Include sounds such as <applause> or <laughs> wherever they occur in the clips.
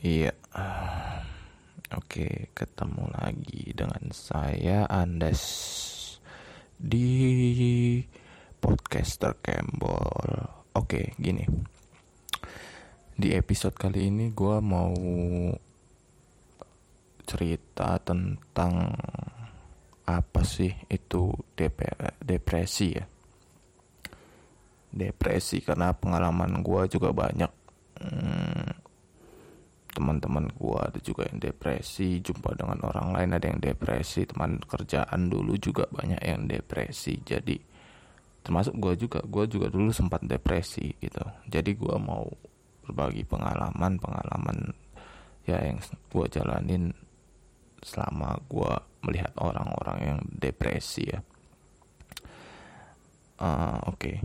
Iya. <sighs> Oke, ketemu lagi dengan saya Andes di podcaster Kembol. Oke, gini. Di episode kali ini gue mau cerita tentang apa sih itu depresi ya. Depresi karena pengalaman gue juga banyak. Hmm, teman-teman gua ada juga yang depresi jumpa dengan orang lain ada yang depresi teman kerjaan dulu juga banyak yang depresi. Jadi termasuk gua juga gua juga dulu sempat depresi gitu. Jadi gua mau berbagi pengalaman pengalaman ya yang gua jalanin selama gua melihat orang-orang yang depresi ya. Uh, oke. Okay.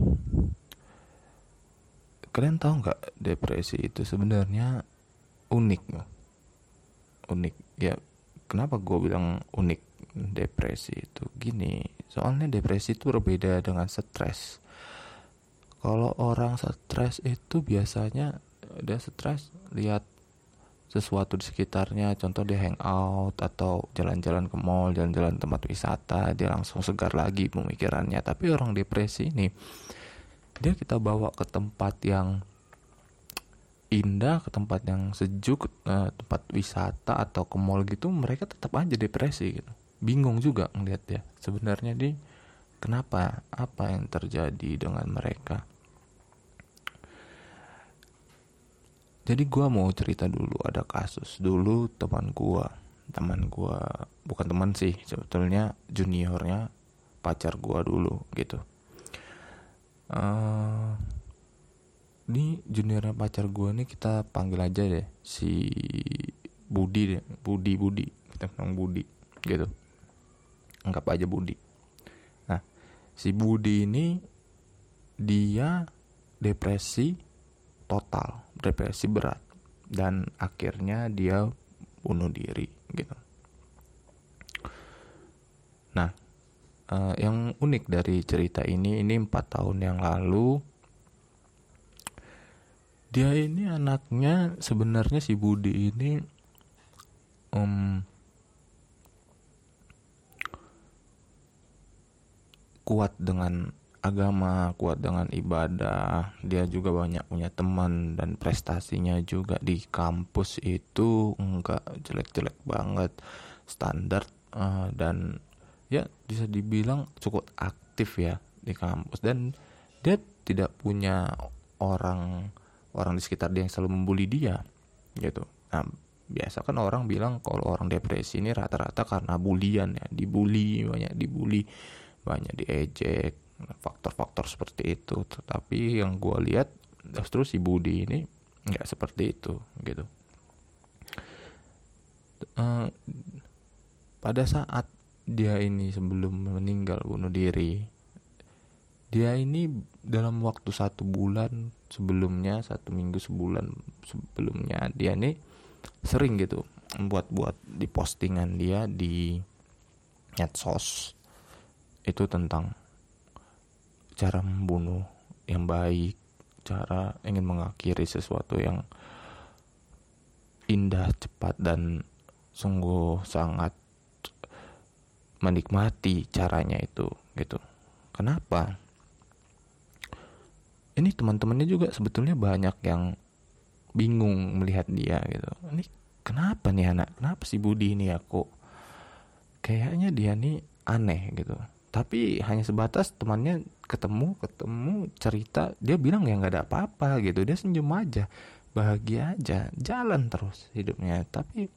kalian tahu nggak depresi itu sebenarnya unik unik. Ya kenapa gue bilang unik? Depresi itu gini soalnya depresi itu berbeda dengan stres. Kalau orang stres itu biasanya dia stres lihat sesuatu di sekitarnya contoh dia hangout atau jalan-jalan ke mall jalan-jalan tempat wisata dia langsung segar lagi pemikirannya. Tapi orang depresi ini dia kita bawa ke tempat yang indah ke tempat yang sejuk uh, tempat wisata atau ke mall gitu mereka tetap aja depresi gitu. Bingung juga ngeliat ya sebenarnya di kenapa apa yang terjadi dengan mereka. Jadi gua mau cerita dulu ada kasus. Dulu teman gua teman gua bukan teman sih sebetulnya juniornya pacar gua dulu gitu. Uh, ini juniornya pacar gue nih kita panggil aja deh si Budi deh Budi Budi. Kita bilang Budi gitu. Anggap aja Budi. Nah si Budi ini dia depresi total depresi berat. Dan akhirnya dia bunuh diri gitu. Nah uh, yang unik dari cerita ini ini empat tahun yang lalu dia ini anaknya sebenarnya si Budi ini um, kuat dengan agama, kuat dengan ibadah. Dia juga banyak punya teman dan prestasinya juga di kampus itu enggak jelek-jelek banget, standar uh, dan ya bisa dibilang cukup aktif ya di kampus dan dia tidak punya orang orang di sekitar dia yang selalu membuli dia gitu. Nah biasa kan orang bilang kalau orang depresi ini rata-rata karena bulian ya dibully banyak dibully banyak diejek faktor-faktor seperti itu. Tetapi yang gue lihat justru si Budi ini nggak seperti itu gitu. Uh, pada saat dia ini sebelum meninggal bunuh diri dia ini dalam waktu satu bulan sebelumnya satu minggu sebulan sebelumnya dia ini sering gitu buat-buat di postingan dia di medsos itu tentang cara membunuh yang baik cara ingin mengakhiri sesuatu yang indah cepat dan sungguh sangat menikmati caranya itu gitu. Kenapa ini teman-temannya juga sebetulnya banyak yang bingung melihat dia gitu. Ini kenapa nih anak? Kenapa si Budi ini aku kayaknya dia nih aneh gitu. Tapi hanya sebatas temannya ketemu ketemu cerita dia bilang ya nggak ada apa-apa gitu. Dia senyum aja bahagia aja jalan terus hidupnya. Tapi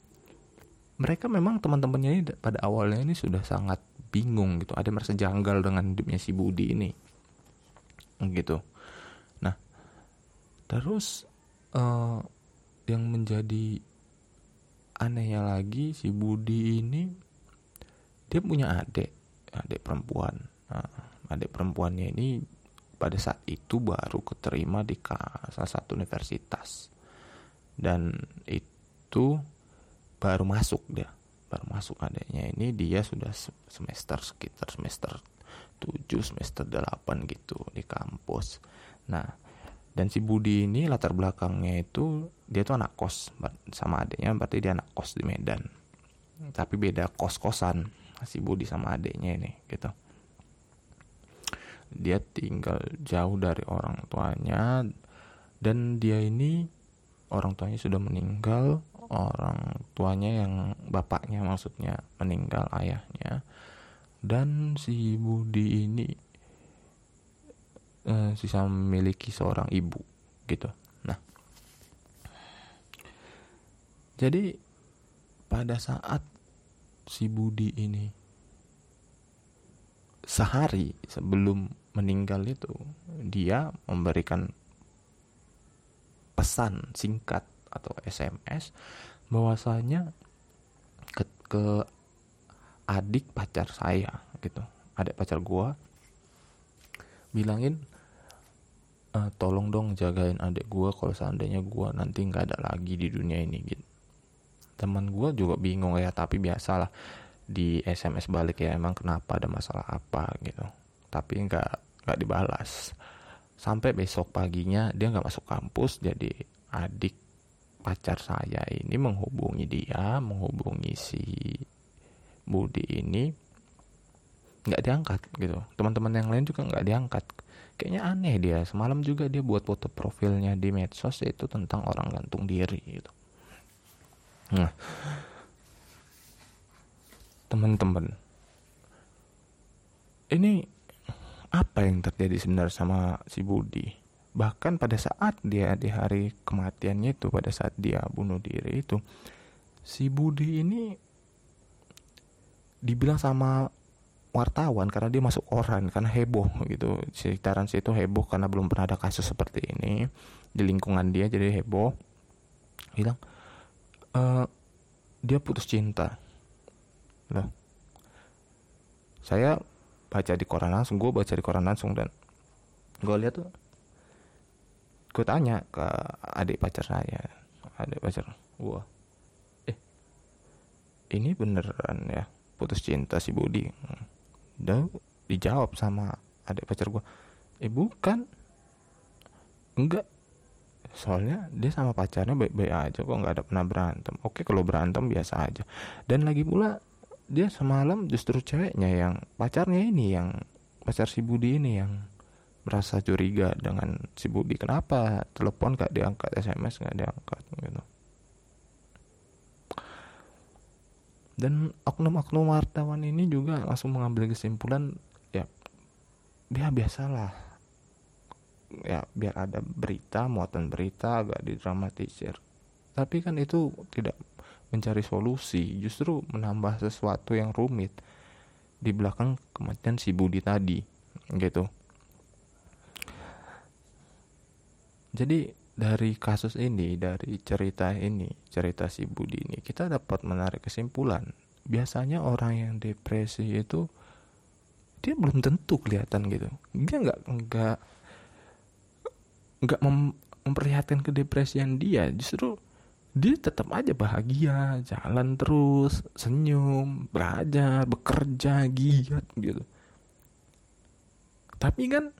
mereka memang teman-temannya ini pada awalnya ini sudah sangat bingung gitu. Ada merasa janggal dengan hidupnya si Budi ini gitu Terus uh, yang menjadi anehnya lagi si Budi ini dia punya adik, adik perempuan. Nah, adik perempuannya ini pada saat itu baru keterima di salah satu universitas dan itu baru masuk dia baru masuk adiknya ini dia sudah semester sekitar semester 7 semester 8 gitu di kampus nah dan si Budi ini latar belakangnya itu dia tuh anak kos sama adiknya berarti dia anak kos di Medan. Tapi beda kos kosan si Budi sama adiknya ini gitu. Dia tinggal jauh dari orang tuanya dan dia ini orang tuanya sudah meninggal orang tuanya yang bapaknya maksudnya meninggal ayahnya. Dan si Budi ini eh, sisa memiliki seorang ibu gitu. Nah. Jadi pada saat si Budi ini sehari sebelum meninggal itu dia memberikan pesan singkat atau SMS bahwasanya ke, ke adik pacar saya gitu. Adik pacar gua bilangin e, tolong dong jagain adik gua kalau seandainya gua nanti nggak ada lagi di dunia ini gitu. Teman gua juga bingung ya tapi biasalah di SMS balik ya emang kenapa ada masalah apa gitu. Tapi nggak nggak dibalas. Sampai besok paginya dia nggak masuk kampus jadi adik pacar saya ini menghubungi dia menghubungi si Budi ini nggak diangkat gitu. Teman-teman yang lain juga nggak diangkat kayaknya aneh dia. Semalam juga dia buat foto profilnya di medsos itu tentang orang gantung diri gitu. Nah teman-teman ini apa yang terjadi sebenarnya sama si Budi? Bahkan pada saat dia di hari kematiannya itu pada saat dia bunuh diri itu si Budi ini dibilang sama wartawan karena dia masuk koran karena heboh gitu. Sekitaran situ heboh karena belum pernah ada kasus seperti ini di lingkungan dia jadi heboh. Bilang e, dia putus cinta. Loh saya baca di koran langsung gue baca di koran langsung dan gue lihat tuh gue tanya ke adik pacar saya adik pacar gue eh ini beneran ya putus cinta si Budi dan dijawab sama adik pacar gue eh bukan. Enggak. Soalnya dia sama pacarnya baik-baik aja kok nggak ada pernah berantem. Oke kalau berantem biasa aja. Dan lagi pula dia semalam justru ceweknya yang pacarnya ini yang pacar si Budi ini yang merasa curiga dengan si Budi. Kenapa telepon gak diangkat? SMS gak diangkat? Gitu dan oknum-oknum wartawan ini juga langsung mengambil kesimpulan ya dia biasalah. Ya biar ada berita muatan berita agak didramatisir. Tapi kan itu tidak mencari solusi justru menambah sesuatu yang rumit di belakang kematian si Budi tadi gitu. Jadi dari kasus ini dari cerita ini cerita si Budi ini kita dapat menarik kesimpulan. Biasanya orang yang depresi itu dia belum tentu kelihatan gitu. Dia nggak nggak nggak mem memperlihatkan kedepresian dia. Justru dia tetap aja bahagia jalan terus senyum belajar bekerja giat gitu. Tapi kan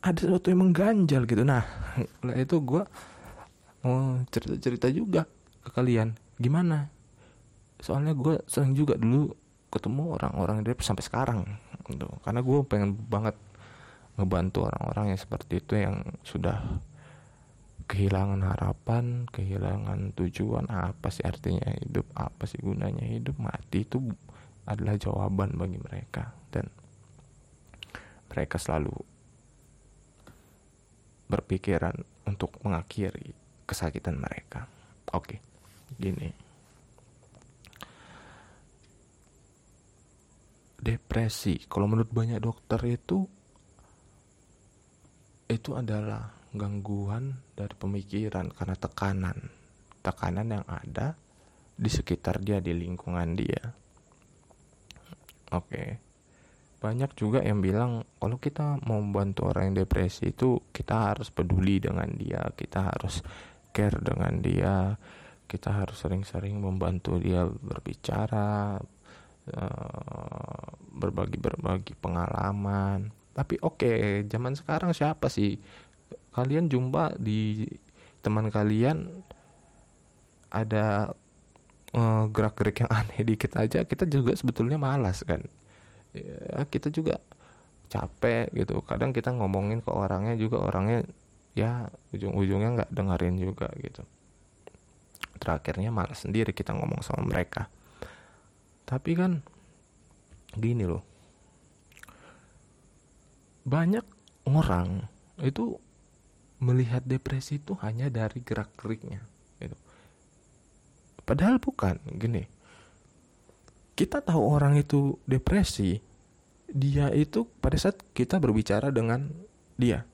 ada sesuatu yang mengganjal gitu. Nah itu gue mau cerita cerita juga ke kalian. Gimana? Soalnya gue sering juga dulu ketemu orang-orang yang sampai sekarang gitu. Karena gue pengen banget ngebantu orang-orang yang seperti itu yang sudah kehilangan harapan, kehilangan tujuan apa sih artinya hidup, apa sih gunanya hidup, mati itu adalah jawaban bagi mereka. Dan mereka selalu berpikiran untuk mengakhiri kesakitan mereka. Oke, gini. Depresi, kalau menurut banyak dokter itu itu adalah gangguan dari pemikiran karena tekanan tekanan yang ada di sekitar dia di lingkungan dia oke banyak juga yang bilang kalau kita mau membantu orang yang depresi itu kita harus peduli dengan dia kita harus care dengan dia kita harus sering-sering membantu dia berbicara eh, berbagi berbagi pengalaman. Tapi oke okay, zaman sekarang siapa sih? Kalian jumpa di teman kalian ada uh, gerak-gerik yang <laughs> aneh dikit aja kita juga sebetulnya malas kan ya, kita juga capek gitu. Kadang kita ngomongin ke orangnya juga orangnya ya ujung-ujungnya nggak dengerin juga gitu. Terakhirnya malas sendiri kita ngomong sama mereka. Tapi kan gini loh. Banyak orang itu melihat depresi itu hanya dari gerak geriknya gitu. padahal bukan gini kita tahu orang itu depresi dia itu pada saat kita berbicara dengan dia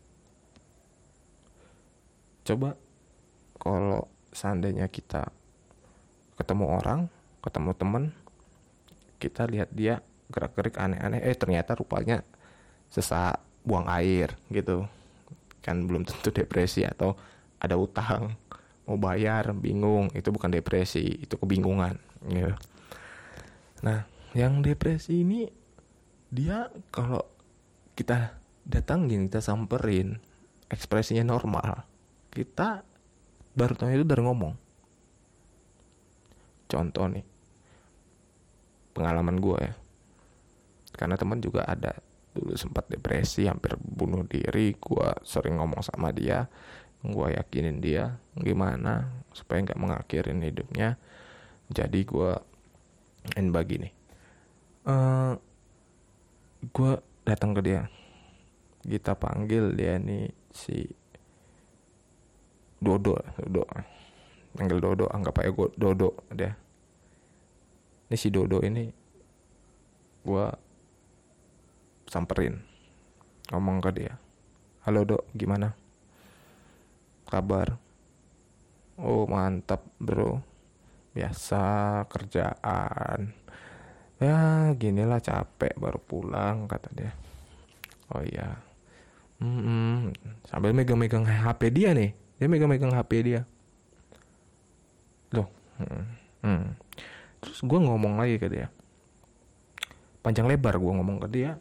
coba kalau seandainya kita ketemu orang ketemu temen kita lihat dia gerak-gerik aneh-aneh eh ternyata rupanya sesak buang air gitu kan belum tentu depresi atau ada utang mau bayar bingung itu bukan depresi itu kebingungan gitu. Nah yang depresi ini dia kalau kita datangin kita samperin ekspresinya normal kita baru tahu itu dari ngomong. Contoh nih pengalaman gue ya. Karena teman juga ada dulu sempat depresi hampir bunuh diri gue sering ngomong sama dia gue yakinin dia gimana supaya nggak mengakhirin hidupnya. Jadi gue in begini uh, eh, gue datang ke dia. Kita panggil dia nih si Dodo Dodo. Panggil Dodo anggap aja gue Dodo dia. Ini si Dodo ini gue samperin ngomong ke dia. Halo dok gimana? Kabar? Oh mantap bro biasa kerjaan. Ya ginilah capek baru pulang kata dia. Oh iya. Hmm. sambil megang-megang HP dia nih. Dia megang-megang HP dia. Loh hmm. Hmm. terus gue ngomong lagi ke dia. Panjang lebar gue ngomong ke dia.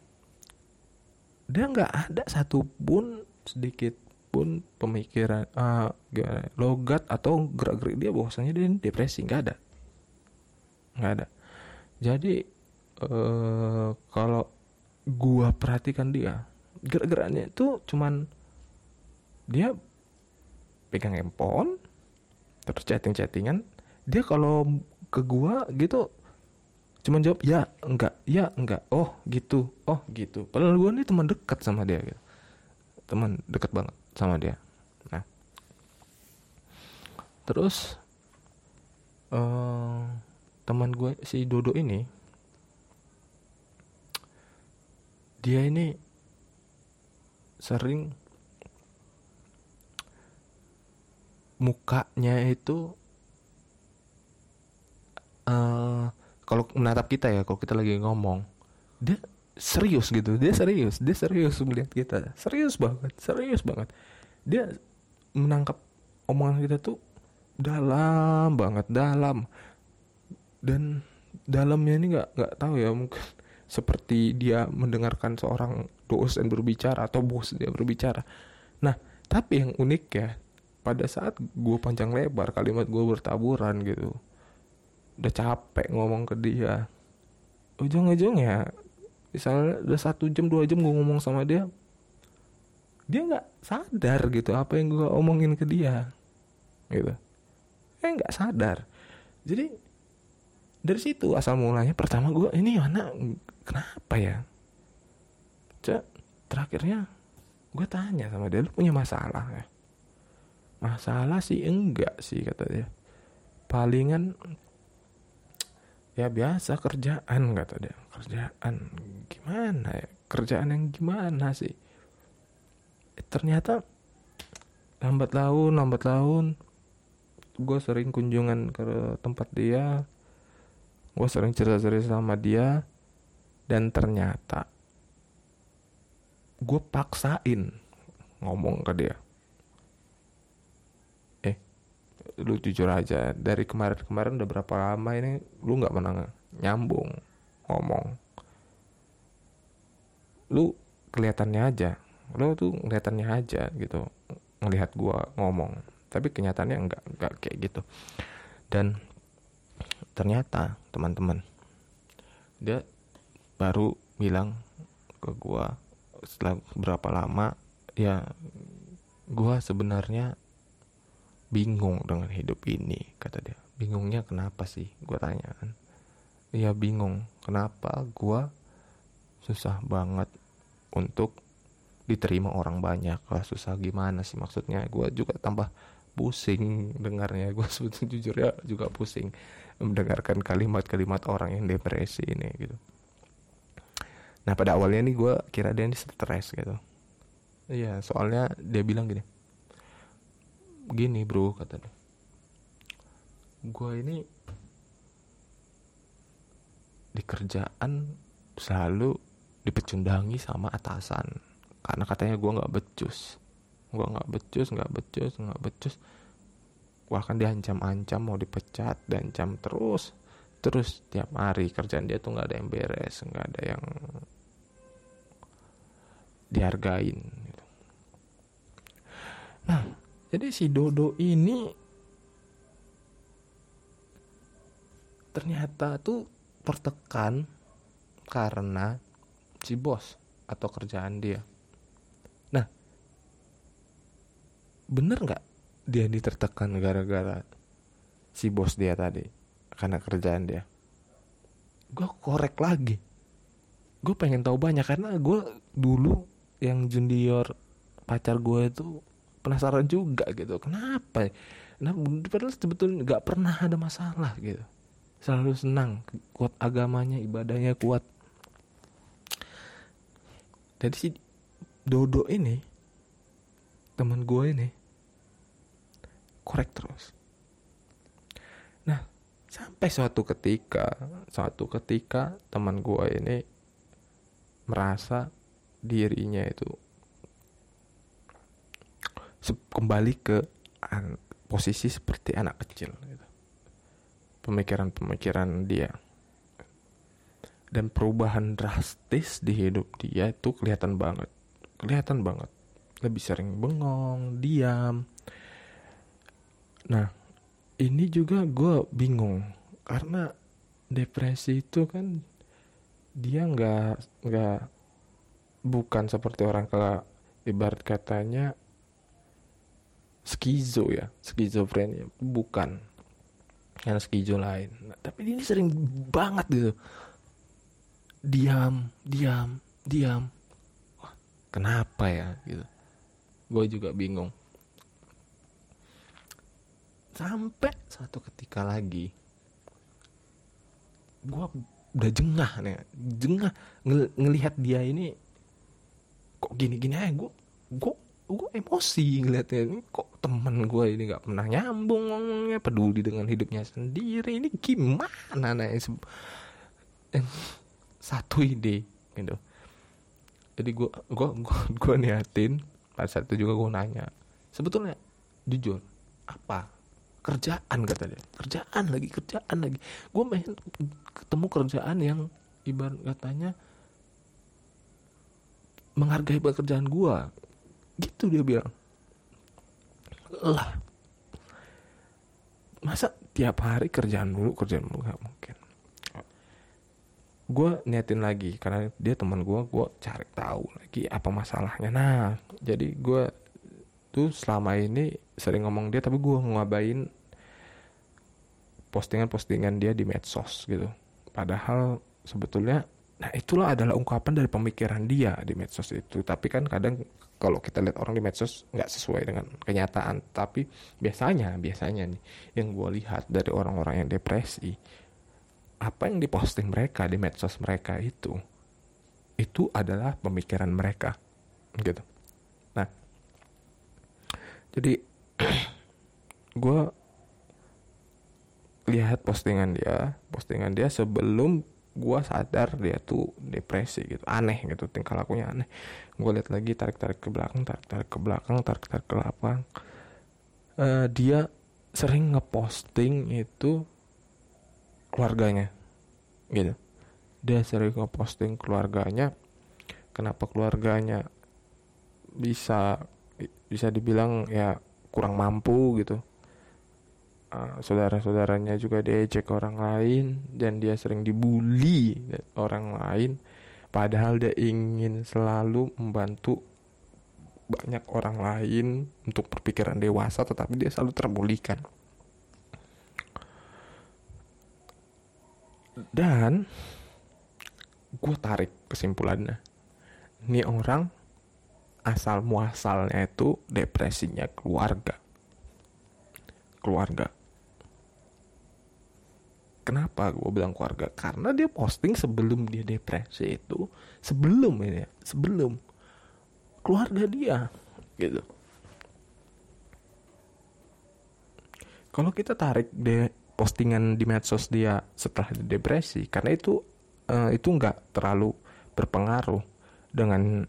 Dia nggak ada satupun sedikit pun pemikiran uh, gimana logat atau gerak gerik dia bahwasanya dia depresi. Nggak ada. Nggak ada. Jadi uh, kalau gua perhatikan dia gerak-geraknya itu cuman dia pegang handphone terus chatting-chattingan. Dia kalau ke gua gitu cuman jawab ya enggak ya enggak oh gitu oh gitu. Padahal gue nih teman dekat sama dia gitu. Teman dekat banget sama dia. Nah. Terus uh, teman gue si Dodo ini dia ini sering mukanya itu uh, kalau menatap kita ya kalau kita lagi ngomong dia serius gitu. Dia serius. Dia serius melihat kita. Serius banget. Serius banget. Dia menangkap omongan kita tuh dalam banget. Dalam. Dan dalamnya ini nggak nggak tahu ya mungkin seperti dia mendengarkan seorang dosen berbicara atau bos dia berbicara. Nah tapi yang unik ya pada saat gue panjang lebar kalimat gue bertaburan gitu udah capek ngomong ke dia. Ujung-ujungnya misalnya udah satu jam dua jam gue ngomong sama dia dia nggak sadar gitu apa yang gue omongin ke dia gitu. Eh nggak sadar. Jadi dari situ asal mulanya pertama gue ini mana kenapa ya? Cek terakhirnya gue tanya sama dia lu punya masalah ya masalah sih enggak sih kata dia. Palingan ya biasa kerjaan kata dia. Kerjaan gimana ya? Kerjaan yang gimana sih? Eh, ternyata lambat laun lambat laun. Gue sering kunjungan ke tempat dia. Gue sering cerita-cerita sama dia. Dan ternyata gue paksain ngomong ke dia lu jujur aja dari kemarin-kemarin udah berapa lama ini lu nggak pernah nyambung ngomong. Lu kelihatannya aja lu tuh kelihatannya aja gitu ngelihat gua ngomong. Tapi kenyataannya enggak enggak kayak gitu. Dan ternyata teman-teman dia baru bilang ke gua setelah berapa lama ya gua sebenarnya bingung dengan hidup ini kata dia. Bingungnya kenapa sih? Gua tanya kan. Ya bingung. Kenapa gua susah banget untuk diterima orang banyak? Lah susah gimana sih maksudnya? Gue juga tambah pusing dengarnya. Gue <laughs> sebetulnya jujur ya juga pusing mendengarkan kalimat-kalimat orang yang depresi ini gitu. Nah pada awalnya nih gue kira dia ini stres gitu. Iya soalnya dia bilang gini gini bro kata dia. Gue ini di kerjaan selalu dipecundangi sama atasan. Karena katanya gue nggak becus. Gue nggak becus nggak becus nggak becus. Bahkan diancam-ancam mau dipecat dan jam terus. Terus tiap hari kerjaan dia tuh nggak ada yang beres nggak ada yang dihargain gitu. nah jadi si Dodo ini ternyata tuh tertekan karena si bos atau kerjaan dia. Bener nggak dia ditertekan gara-gara si bos dia tadi karena kerjaan dia? Gue korek lagi. Gue pengen tahu banyak karena gue dulu yang junior pacar gue itu penasaran juga gitu. Kenapa nah padahal sebetulnya nggak pernah ada masalah gitu. Selalu senang kuat agamanya ibadahnya kuat. Jadi si Dodo ini teman gue ini korek terus. Nah sampai suatu ketika suatu ketika teman gue ini merasa dirinya itu kembali ke posisi seperti anak kecil gitu. pemikiran-pemikiran dia dan perubahan drastis di hidup dia itu kelihatan banget kelihatan banget lebih sering bengong, diam. Nah, ini juga gue bingung karena depresi itu kan dia nggak nggak bukan seperti orang kalau ibarat katanya skizo ya skizofrenia. Bukan. Yang skizo lain. Nah, tapi ini sering banget gitu. Diam diam diam. Wah, kenapa ya gitu. Gue juga bingung. Sampai satu ketika lagi gue udah jengah nih. Jengah ngel ngelihat dia ini kok gini gini aja. Gue gue gue emosi ngeliatnya. Kok temen gue ini nggak pernah nyambung ngomongnya peduli dengan hidupnya sendiri. Ini gimana nih satu ide gitu. Jadi gue gue gue gue niatin pada saat itu juga gue nanya sebetulnya jujur apa kerjaan? kata dia. Kerjaan lagi kerjaan lagi. Gue main ketemu kerjaan yang ibarat katanya menghargai pekerjaan gue gitu dia bilang. Lah. Masa tiap hari kerjaan dulu kerjaan dulu gak mungkin. Gue niatin lagi karena dia teman gue gue cari tahu lagi apa masalahnya. Nah jadi gue tuh selama ini sering ngomong dia tapi gue ngabain postingan-postingan dia di medsos gitu. Padahal sebetulnya nah itulah adalah ungkapan dari pemikiran dia di medsos itu. Tapi kan kadang kalau kita lihat orang di medsos nggak sesuai dengan kenyataan. Tapi biasanya biasanya nih yang gue lihat dari orang-orang yang depresi apa yang diposting mereka di medsos mereka itu itu adalah pemikiran mereka gitu. Nah jadi <clears throat> gue lihat postingan dia postingan dia sebelum gue sadar dia tuh depresi gitu aneh gitu tingkah lakunya aneh. Gue lihat lagi tarik tarik ke belakang tarik tarik ke belakang tarik tarik ke belakang uh, dia sering ngeposting itu keluarganya gitu. Dia sering ngeposting keluarganya kenapa keluarganya bisa bisa dibilang ya kurang mampu gitu uh, saudara-saudaranya juga diejek orang lain dan dia sering dibully orang lain. Padahal dia ingin selalu membantu banyak orang lain untuk berpikiran dewasa tetapi dia selalu terbulikan. Dan gue tarik kesimpulannya. Ini orang asal muasalnya itu depresinya keluarga. Keluarga Kenapa gue bilang keluarga? Karena dia posting sebelum dia depresi itu, sebelum ini, sebelum keluarga dia, gitu. Kalau kita tarik deh postingan di medsos dia setelah depresi, karena itu uh, itu nggak terlalu berpengaruh dengan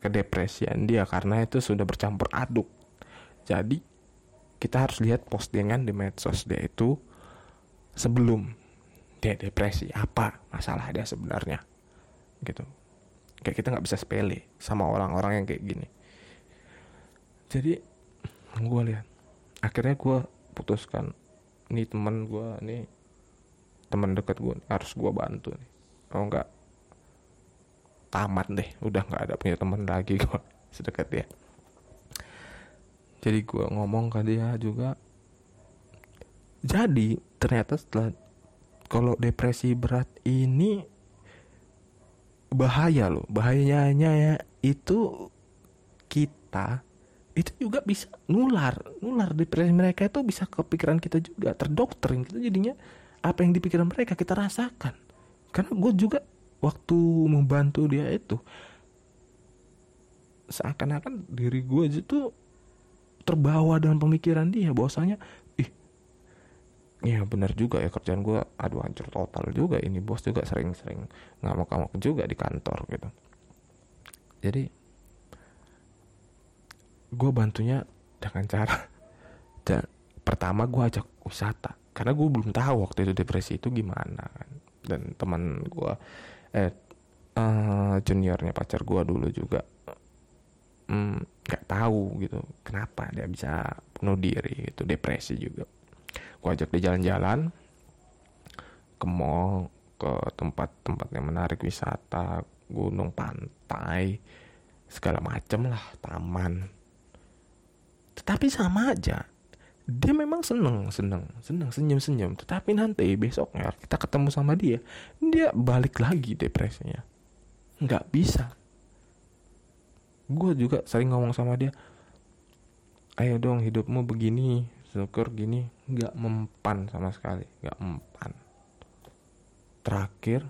kedepresian dia karena itu sudah bercampur aduk. Jadi kita harus lihat postingan di medsos dia itu sebelum dia depresi apa masalah dia sebenarnya gitu. Kayak kita nggak bisa sepele sama orang-orang yang kayak gini. Jadi gue lihat akhirnya gue putuskan ini teman gue nih teman dekat gue harus gue bantu nih. Kalau nggak? Tamat deh udah nggak ada punya teman lagi gue <laughs> sedekat dia. Jadi gue ngomong ke dia juga. Jadi ternyata setelah kalau depresi berat ini bahaya loh. Bahayanya ya itu kita itu juga bisa nular. Nular depresi mereka itu bisa kepikiran kita juga terdoktrin kita jadinya apa yang dipikiran mereka kita rasakan. Karena gue juga waktu membantu dia itu seakan-akan diri gue aja tuh terbawa dengan pemikiran dia. Bahwasanya Iya benar juga ya kerjaan gue aduh hancur total juga ini. Bos juga sering-sering ngamuk-ngamuk juga di kantor gitu. Jadi gue bantunya dengan cara <laughs> dan pertama gue ajak wisata karena gue belum tahu waktu itu depresi itu gimana kan. Dan teman gue eh uh, juniornya pacar gue dulu juga mm, nggak mm, tahu gitu kenapa dia bisa bunuh diri itu depresi juga gue ajak dia jalan-jalan ke mall ke tempat-tempat yang menarik wisata gunung pantai segala macem lah taman. Tetapi sama aja dia memang seneng seneng seneng senyum senyum tetapi nanti besoknya kita ketemu sama dia dia balik lagi depresinya. Nggak bisa. Gue juga sering ngomong sama dia ayo dong hidupmu begini syukur gini nggak mempan sama sekali nggak mempan. Terakhir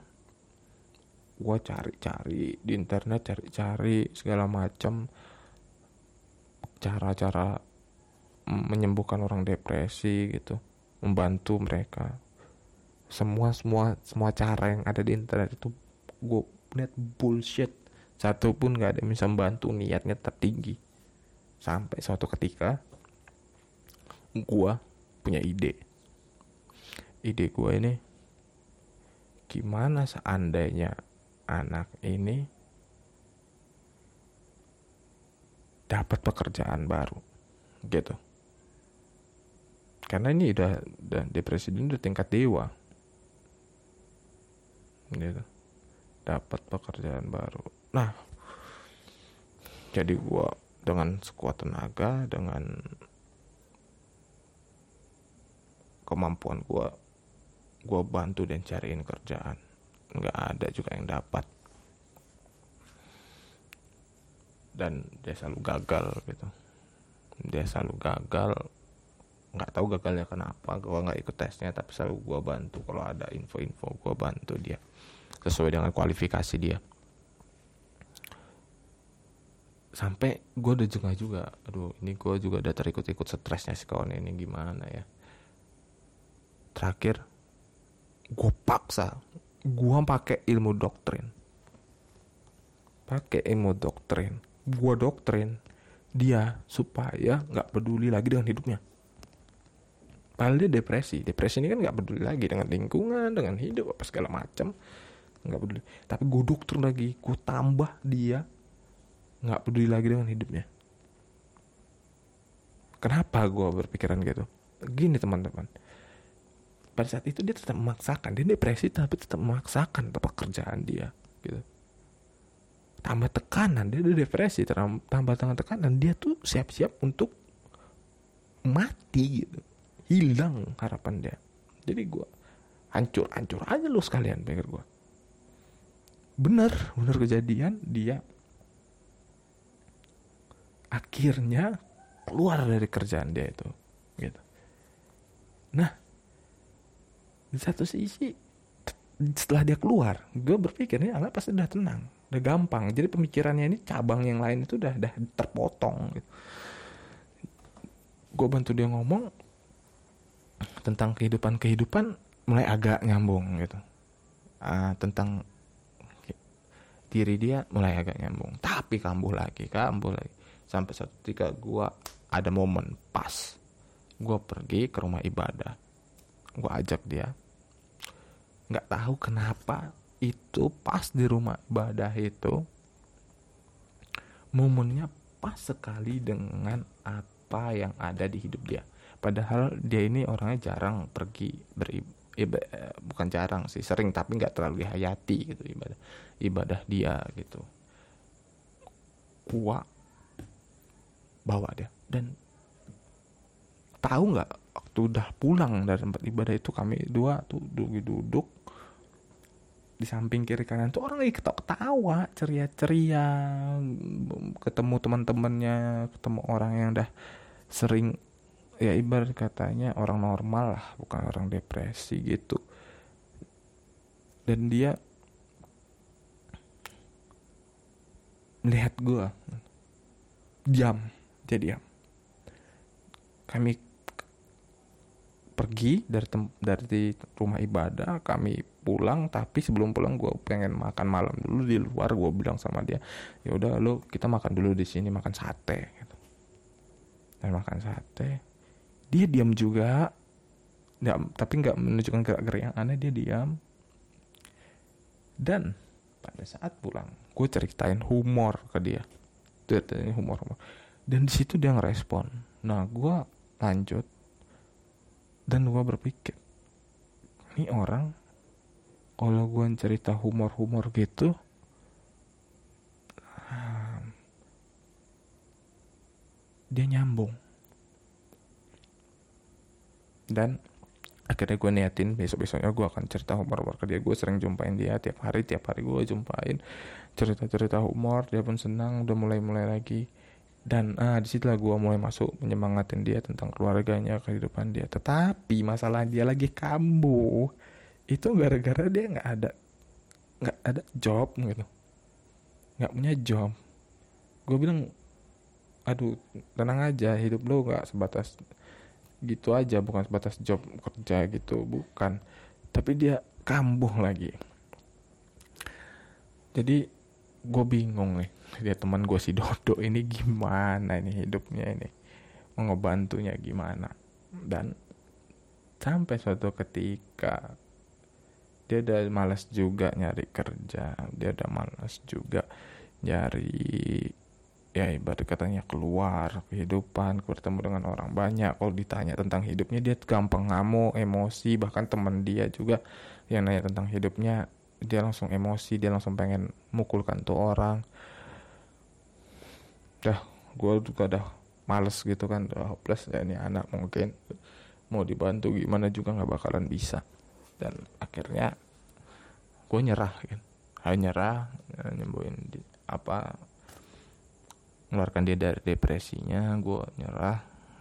gue cari-cari di internet cari-cari segala macam cara-cara menyembuhkan orang depresi gitu membantu mereka. Semua semua semua cara yang ada di internet itu gue lihat bullshit. Satu pun gak ada yang bisa membantu niatnya tertinggi. Sampai suatu ketika gua punya ide. Ide gua ini gimana seandainya anak ini dapat pekerjaan baru gitu. Karena ini udah, udah depresi ini udah tingkat dewa. Gitu. Dapat pekerjaan baru. Nah jadi gua dengan sekuat tenaga dengan kemampuan gue gue bantu dan cariin kerjaan. Nggak ada juga yang dapat. Dan dia selalu gagal gitu. Dia selalu gagal nggak tahu gagalnya kenapa. Gue nggak ikut tesnya tapi selalu gue bantu. Kalau ada info-info gue bantu dia. Sesuai dengan kualifikasi dia. Sampai gue udah jengah juga. Aduh ini gue juga udah terikut-ikut stresnya si kawan ini. Gimana ya terakhir gue paksa. Gue pakai ilmu doktrin. Pakai ilmu doktrin. Gue doktrin dia supaya nggak peduli lagi dengan hidupnya. Padahal dia depresi. Depresi ini kan nggak peduli lagi dengan lingkungan Dengan hidup apa segala macam. Nggak peduli. Tapi gue doktrin lagi. Gue tambah dia nggak peduli lagi dengan hidupnya. Kenapa gue berpikiran gitu? Gini teman-teman pada saat itu dia tetap memaksakan. Dia depresi tapi tetap memaksakan pekerjaan dia gitu. Tambah tekanan dia udah depresi tambah tambah tekanan dia tuh siap-siap untuk mati gitu. Hilang harapan dia. Jadi gue hancur hancur aja lu sekalian pikir gue bener bener kejadian dia akhirnya keluar dari kerjaan dia itu gitu. Nah di satu sisi setelah dia keluar gue berpikir ini anak pasti udah tenang udah gampang. Jadi pemikirannya ini cabang yang lain itu udah udah terpotong gitu. gue bantu dia ngomong tentang kehidupan kehidupan mulai agak nyambung gitu. Uh, tentang diri dia mulai agak nyambung. Tapi kambuh lagi kambuh lagi. Sampai satu ketika gue ada momen pas gue pergi ke rumah ibadah. Gue ajak dia nggak tahu kenapa itu pas di rumah ibadah itu momennya pas sekali dengan apa yang ada di hidup dia. Padahal dia ini orangnya jarang pergi beribadah bukan jarang sih sering tapi nggak terlalu dihayati gitu ibadah ibadah dia gitu. Kuat bawa dia dan tahu nggak waktu udah pulang dari tempat ibadah itu kami dua tuh duduk duduk. Di samping kiri kanan tuh orang lagi ketawa-ketawa ceria-ceria ketemu teman-temannya ketemu orang yang udah sering ya ibarat katanya orang normal lah bukan orang depresi gitu. Dan dia melihat gue diam dia diam. Kami pergi dari tem dari rumah ibadah kami pulang tapi sebelum pulang gue pengen makan malam dulu di luar gue bilang sama dia ya udah lo kita makan dulu di sini makan sate gitu. Dan makan sate. Dia diam juga. Nggak tapi nggak menunjukkan gerak-gerak yang aneh dia diam. Dan pada saat pulang gue ceritain humor ke dia. Ceritain humor humor. Dan di situ dia ngerespon. Nah gue lanjut dan gue berpikir ini orang kalau gue cerita humor-humor gitu dia nyambung. Dan akhirnya gue niatin besok besoknya gue akan cerita humor-humor ke dia. Gue sering jumpain dia tiap hari tiap hari gue jumpain cerita-cerita humor dia pun senang udah mulai-mulai lagi dan ah di situlah gue mulai masuk menyemangatin dia tentang keluarganya kehidupan dia. Tetapi masalah dia lagi kambuh itu gara-gara dia nggak ada nggak ada job gitu. Nggak punya job. Gue bilang aduh tenang aja hidup lo nggak sebatas gitu aja bukan sebatas job kerja gitu bukan. Tapi dia kambuh lagi. Jadi gue bingung nih dia teman gue si Dodo ini gimana ini hidupnya ini? Mau ngebantunya gimana? Dan sampai suatu ketika dia udah malas juga nyari kerja dia udah malas juga nyari ya ibarat katanya keluar kehidupan bertemu dengan orang banyak. Kalau ditanya tentang hidupnya dia gampang ngamuk emosi bahkan teman dia juga yang nanya tentang hidupnya dia langsung emosi dia langsung pengen mukulkan tuh orang dah gue juga dah males gitu kan udah hopeless ya ini anak mungkin mau dibantu gimana juga nggak bakalan bisa. Dan akhirnya gue nyerah kan. Hanya nyerah nyembuhin di, apa mengeluarkan dia dari depresinya gue nyerah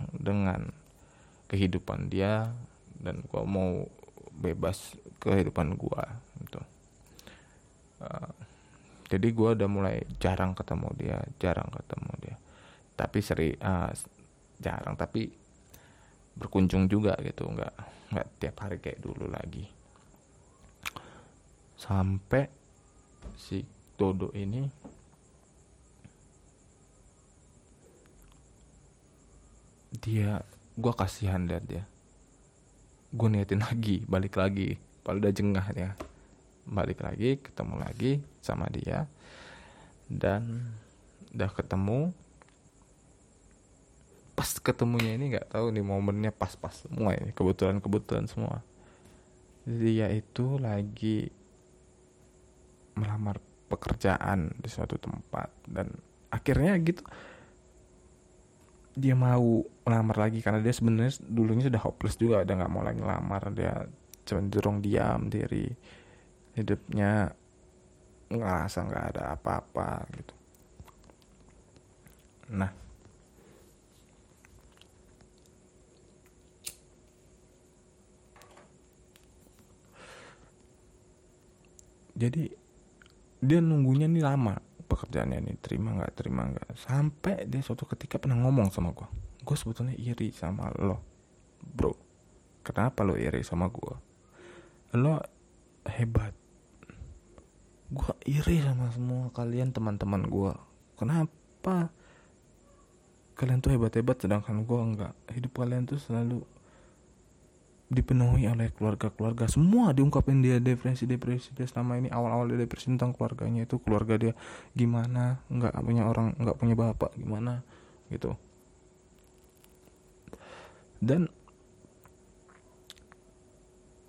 dengan kehidupan dia dan gue mau bebas kehidupan gue gitu. Uh, jadi gue udah mulai jarang ketemu dia jarang ketemu dia. Tapi seri uh, jarang tapi berkunjung juga gitu. Nggak nggak tiap hari kayak dulu lagi. Sampai si Dodo ini dia gue kasihan liat dia. Gue niatin lagi balik lagi. Padahal udah jengah ya balik lagi ketemu lagi sama dia. Dan udah ketemu. Pas ketemunya ini nggak tahu nih momennya pas-pas semua ini kebetulan-kebetulan semua. Dia itu lagi melamar pekerjaan di suatu tempat dan akhirnya gitu dia mau melamar lagi karena dia sebenarnya dulunya sudah hopeless juga udah nggak mau lagi melamar dia cenderung diam diri hidupnya ngerasa nggak ada apa-apa gitu. Nah. Jadi dia nunggunya nih lama pekerjaannya nih terima nggak terima nggak. Sampai dia suatu ketika pernah ngomong sama gue gue sebetulnya iri sama lo bro. Kenapa lo iri sama gue lo hebat gue iri sama semua kalian teman-teman gue kenapa kalian tuh hebat-hebat sedangkan gue enggak hidup kalian tuh selalu dipenuhi oleh keluarga-keluarga. Semua diungkapin dia depresi depresi dia. Selama ini awal-awal dia depresi tentang keluarganya itu keluarga dia gimana? Nggak punya orang nggak punya bapak gimana? Gitu. Dan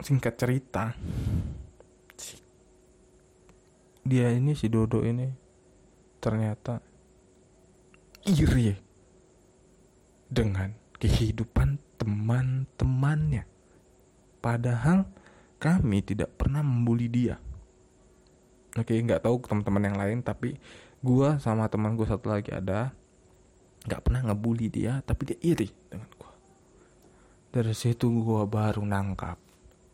singkat cerita dia ini si Dodo ini ternyata iri dengan kehidupan teman-temannya Padahal kami tidak pernah membuli dia. Oke, nggak tahu teman-teman yang lain, tapi gue sama teman gue satu lagi ada nggak pernah ngebully dia, tapi dia iri dengan gue. Dari situ gue baru nangkap,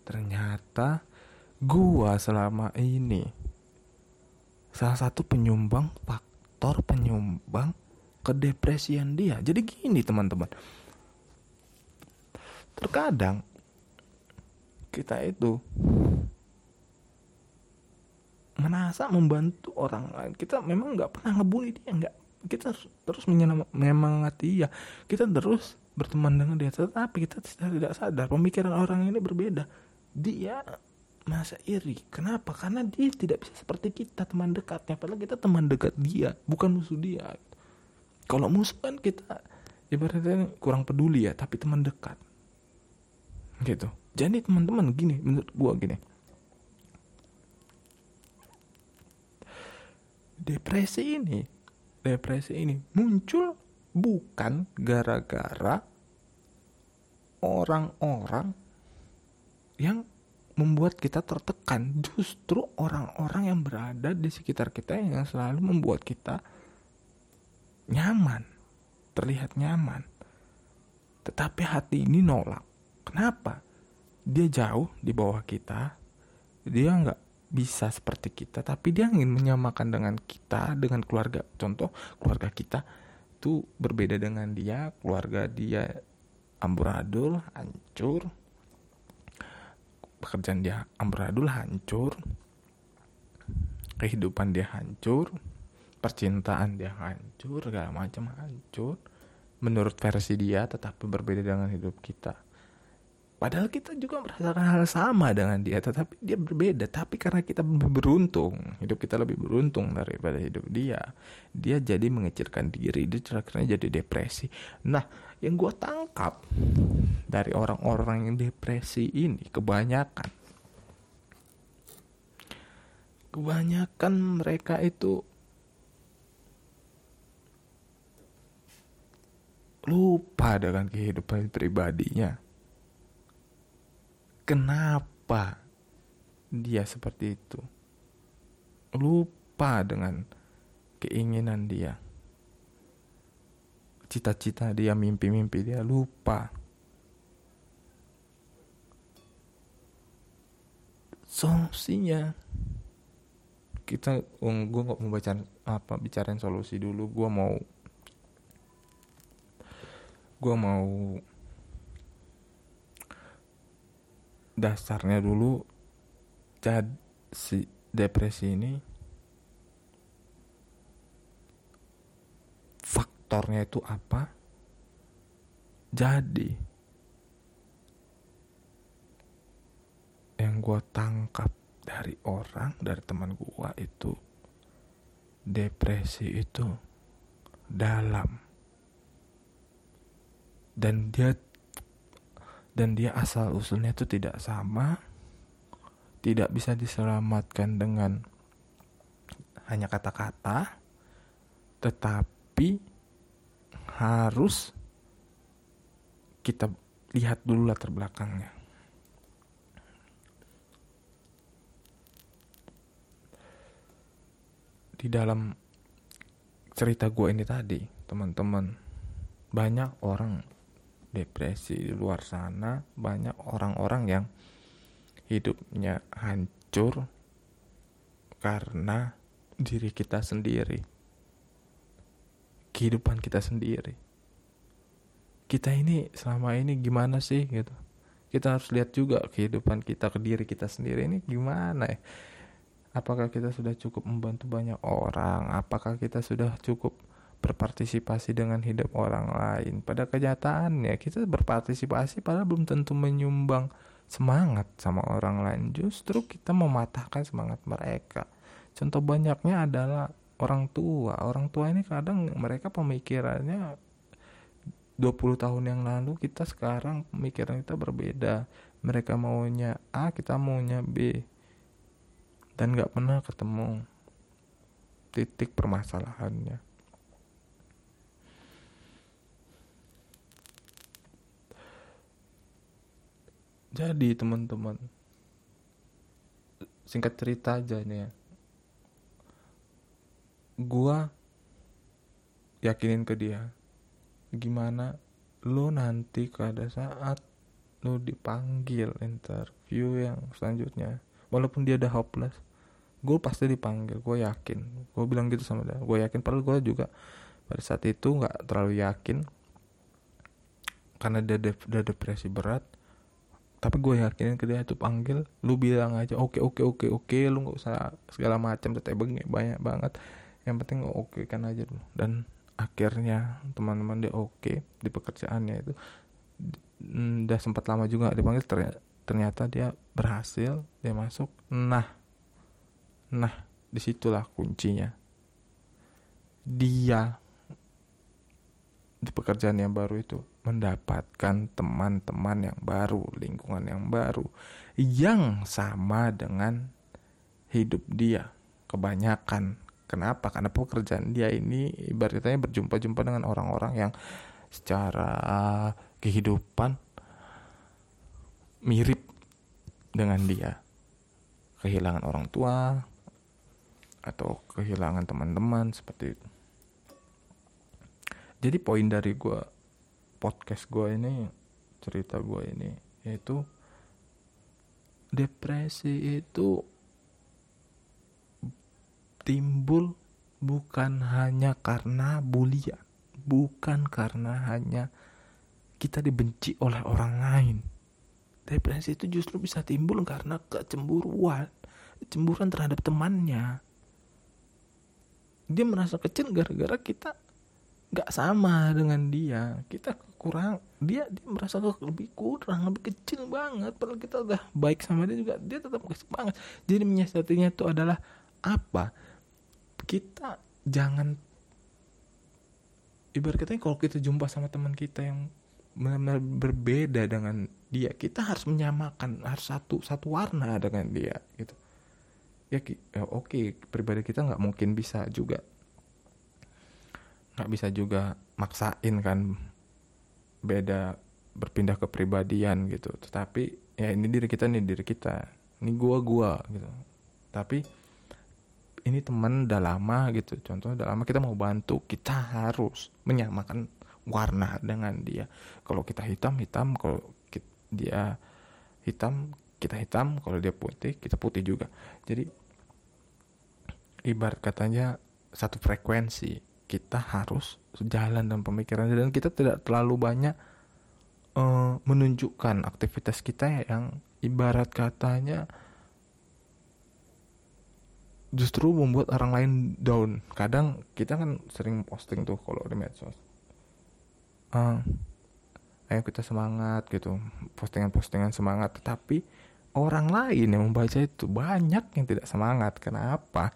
ternyata gue selama ini salah satu penyumbang faktor penyumbang kedepresian dia. Jadi gini teman-teman, terkadang kita itu merasa membantu orang lain. Kita memang nggak pernah ngebully dia nggak. Kita terus menyemangati dia. Kita terus berteman dengan dia tetapi kita tidak sadar. Pemikiran orang ini berbeda. Dia masa iri? Kenapa? Karena dia tidak bisa seperti kita teman dekatnya. Padahal kita teman dekat dia bukan musuh dia. Kalau musuh kan kita ibaratnya kurang peduli ya tapi teman dekat. Gitu. Jadi teman-teman gini menurut gua gini. Depresi ini depresi ini muncul bukan gara-gara orang-orang yang membuat kita tertekan. Justru orang-orang yang berada di sekitar kita yang selalu membuat kita nyaman terlihat nyaman. Tetapi hati ini nolak. Kenapa? Dia jauh di bawah kita. Dia nggak bisa seperti kita tapi dia ingin menyamakan dengan kita dengan keluarga. Contoh keluarga kita tuh berbeda dengan dia. Keluarga dia amburadul hancur pekerjaan dia amburadul hancur kehidupan dia hancur percintaan dia hancur segala macam hancur. Menurut versi dia tetapi berbeda dengan hidup kita Padahal kita juga merasakan hal sama dengan dia, tetapi dia berbeda. Tapi karena kita lebih beruntung, hidup kita lebih beruntung daripada hidup dia, dia jadi mengecilkan diri, dia akhirnya jadi depresi. Nah, yang gue tangkap dari orang-orang yang depresi ini kebanyakan, kebanyakan mereka itu lupa dengan kehidupan pribadinya kenapa dia seperti itu. Lupa dengan keinginan dia. Cita-cita dia, mimpi-mimpi dia lupa. Solusinya kita oh, gue nggak mau baca apa bicarain solusi dulu gue mau gue mau dasarnya dulu jadi si depresi ini faktornya itu apa? Jadi yang gue tangkap dari orang dari teman gue itu depresi itu dalam. Dan dia dan dia asal usulnya itu tidak sama tidak bisa diselamatkan dengan hanya kata-kata tetapi harus kita lihat dulu latar belakangnya. Di dalam cerita gue ini tadi teman-teman banyak orang depresi di luar sana banyak orang-orang yang hidupnya hancur karena diri kita sendiri. Kehidupan kita sendiri. Kita ini selama ini gimana sih gitu? Kita harus lihat juga kehidupan kita ke diri kita sendiri ini gimana ya? Apakah kita sudah cukup membantu banyak orang? Apakah kita sudah cukup berpartisipasi dengan hidup orang lain? Pada kenyataannya kita berpartisipasi padahal belum tentu menyumbang semangat sama orang lain. Justru kita mematahkan semangat mereka. Contoh banyaknya adalah orang tua. Orang tua ini kadang mereka pemikirannya 20 tahun yang lalu kita sekarang pemikiran kita berbeda. Mereka maunya A, kita maunya B dan gak pernah ketemu titik permasalahannya. Jadi teman-teman, singkat cerita aja nih ya, gua yakinin ke dia, gimana lo nanti pada saat lo dipanggil interview yang selanjutnya, walaupun dia udah hopeless, gue pasti dipanggil gue yakin. Gue bilang gitu sama dia gue yakin. Padahal gue juga pada saat itu nggak terlalu yakin karena dia de dia depresi berat tapi gue yakinin ke dia itu panggil lu bilang aja oke oke oke oke lu nggak usah segala macam teteh banyak banget. Yang penting oke kan aja dulu. Dan akhirnya teman-teman dia oke di pekerjaannya itu. Udah sempat lama juga dipanggil ternyata dia berhasil dia masuk. Nah Nah, di situlah kuncinya. Dia di pekerjaan yang baru itu mendapatkan teman-teman yang baru, lingkungan yang baru yang sama dengan hidup dia. Kebanyakan. Kenapa? Karena pekerjaan dia ini ibaratnya berjumpa-jumpa dengan orang-orang yang secara kehidupan mirip dengan dia. Kehilangan orang tua, atau kehilangan teman-teman seperti itu jadi poin dari gue podcast gue ini cerita gue ini yaitu depresi itu timbul bukan hanya karena bulian bukan karena hanya kita dibenci oleh orang lain. Depresi itu justru bisa timbul karena kecemburuan cemburuan terhadap temannya. Dia merasa kecil gara-gara kita nggak sama dengan dia. Kita kurang dia dia merasa lebih kurang lebih kecil banget. Padahal kita udah baik sama dia juga dia tetap kecil banget jadi menyiasatinya itu adalah apa? Kita jangan ibarat katanya kalau kita jumpa sama teman kita yang benar-benar berbeda dengan dia kita harus menyamakan harus satu satu warna dengan dia gitu. Ya, ya oke pribadi kita nggak mungkin bisa juga nggak bisa juga maksain kan beda berpindah ke pribadian gitu. Tetapi ya ini diri kita nih diri kita. Ini gua gua gitu. Tapi ini teman udah lama gitu. Contohnya udah lama kita mau bantu kita harus menyamakan warna dengan dia. Kalau kita hitam hitam. Kalau dia hitam kita hitam. Kalau dia putih kita putih juga. Jadi ibarat katanya satu frekuensi kita harus sejalan dengan pemikiran dan kita tidak terlalu banyak uh, menunjukkan aktivitas kita yang ibarat katanya justru membuat orang lain down. Kadang kita kan sering posting tuh kalau di medsos. Uh, ayo kita semangat gitu postingan-postingan semangat. Tetapi orang lain yang membaca itu banyak yang tidak semangat. Kenapa?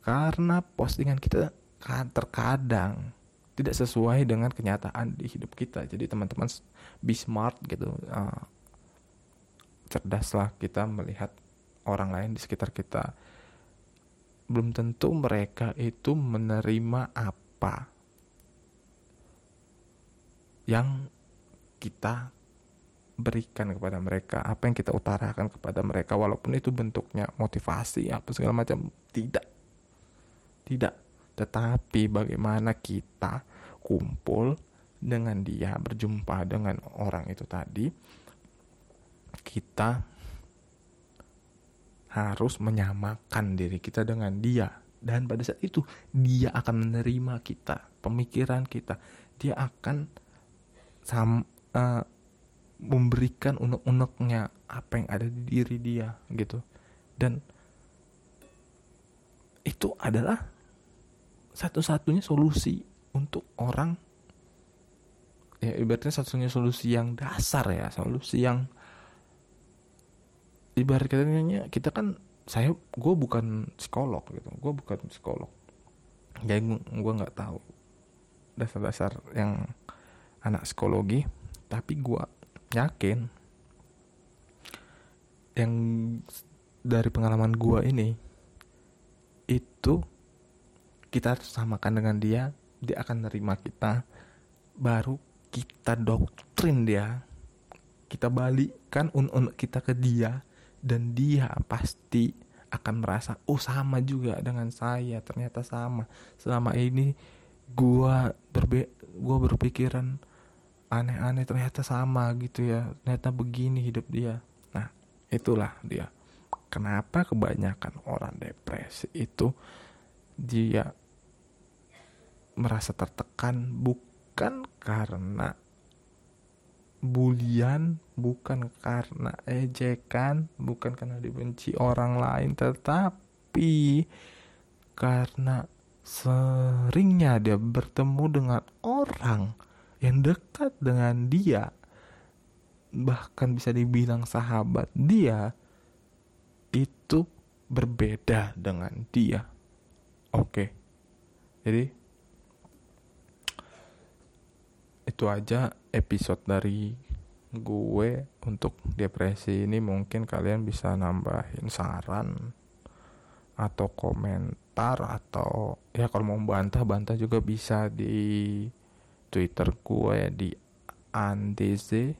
Karena postingan kita terkadang tidak sesuai dengan kenyataan di hidup kita. Jadi teman-teman be smart gitu uh, cerdaslah kita melihat orang lain di sekitar kita. Belum tentu mereka itu menerima apa yang kita berikan kepada mereka apa yang kita utarakan kepada mereka walaupun itu bentuknya motivasi apa segala macam. Tidak. Tidak tetapi bagaimana kita kumpul dengan dia berjumpa dengan orang itu tadi kita harus menyamakan diri kita dengan dia. Dan pada saat itu dia akan menerima kita pemikiran kita. Dia akan sam, uh, memberikan unek-uneknya apa yang ada di diri dia gitu. Dan itu adalah satu-satunya solusi untuk orang ya ibaratnya satu-satunya solusi yang dasar ya solusi yang ibarat katanya kita kan saya gue bukan psikolog gitu gue bukan psikolog. Jadi gue nggak tahu dasar-dasar yang anak psikologi tapi gue yakin yang dari pengalaman gua ini itu kita samakan dengan dia dia akan nerima kita. Baru kita doktrin dia. Kita balikkan un-un kita ke dia dan dia pasti akan merasa oh sama juga dengan saya ternyata sama. Selama ini gua berbe gua berpikiran aneh-aneh ternyata sama gitu ya ternyata begini hidup dia. Nah itulah dia. Kenapa kebanyakan orang depresi itu dia merasa tertekan bukan karena bulian bukan karena ejekan bukan karena dibenci orang lain tetapi karena seringnya dia bertemu dengan orang yang dekat dengan dia bahkan bisa dibilang sahabat dia itu berbeda dengan dia. Oke jadi itu aja episode dari gue untuk depresi ini. Mungkin kalian bisa nambahin saran atau komentar atau ya kalau mau bantah bantah juga bisa di Twitter gue di Andeze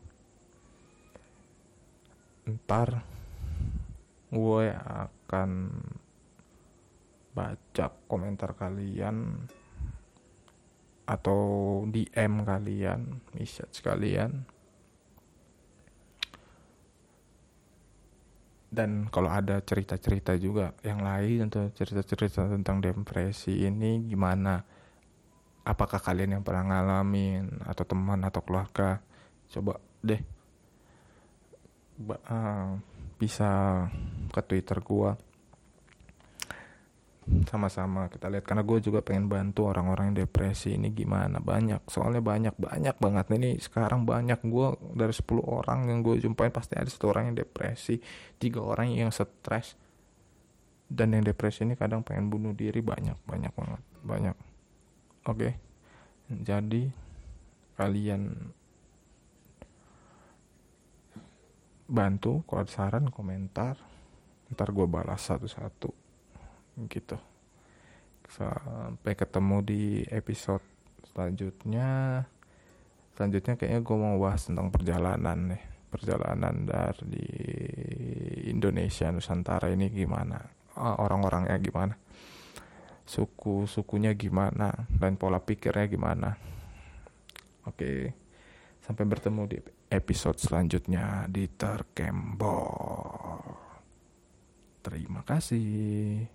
ntar gue akan baca komentar kalian atau DM kalian, message kalian. Dan kalau ada cerita-cerita juga yang lain atau cerita-cerita tentang depresi ini gimana? Apakah kalian yang pernah ngalamin atau teman atau keluarga? Coba deh uh, bisa ke twitter gua sama-sama kita lihat. Karena gue juga pengen bantu orang-orang yang depresi ini gimana. Banyak soalnya banyak banyak banget. Ini sekarang banyak. Gue dari 10 orang yang gue jumpain pasti ada satu orang yang depresi tiga orang yang stres. Dan yang depresi ini kadang pengen bunuh diri banyak banyak banget banyak. Oke okay. jadi kalian bantu kalau saran komentar. Ntar gue balas satu-satu gitu sampai ketemu di episode selanjutnya selanjutnya kayaknya gue mau bahas tentang perjalanan nih perjalanan dari Indonesia Nusantara ini gimana ah, orang-orangnya gimana suku-sukunya gimana dan pola pikirnya gimana. Oke. Sampai bertemu di episode selanjutnya di Terkembor. Terima kasih.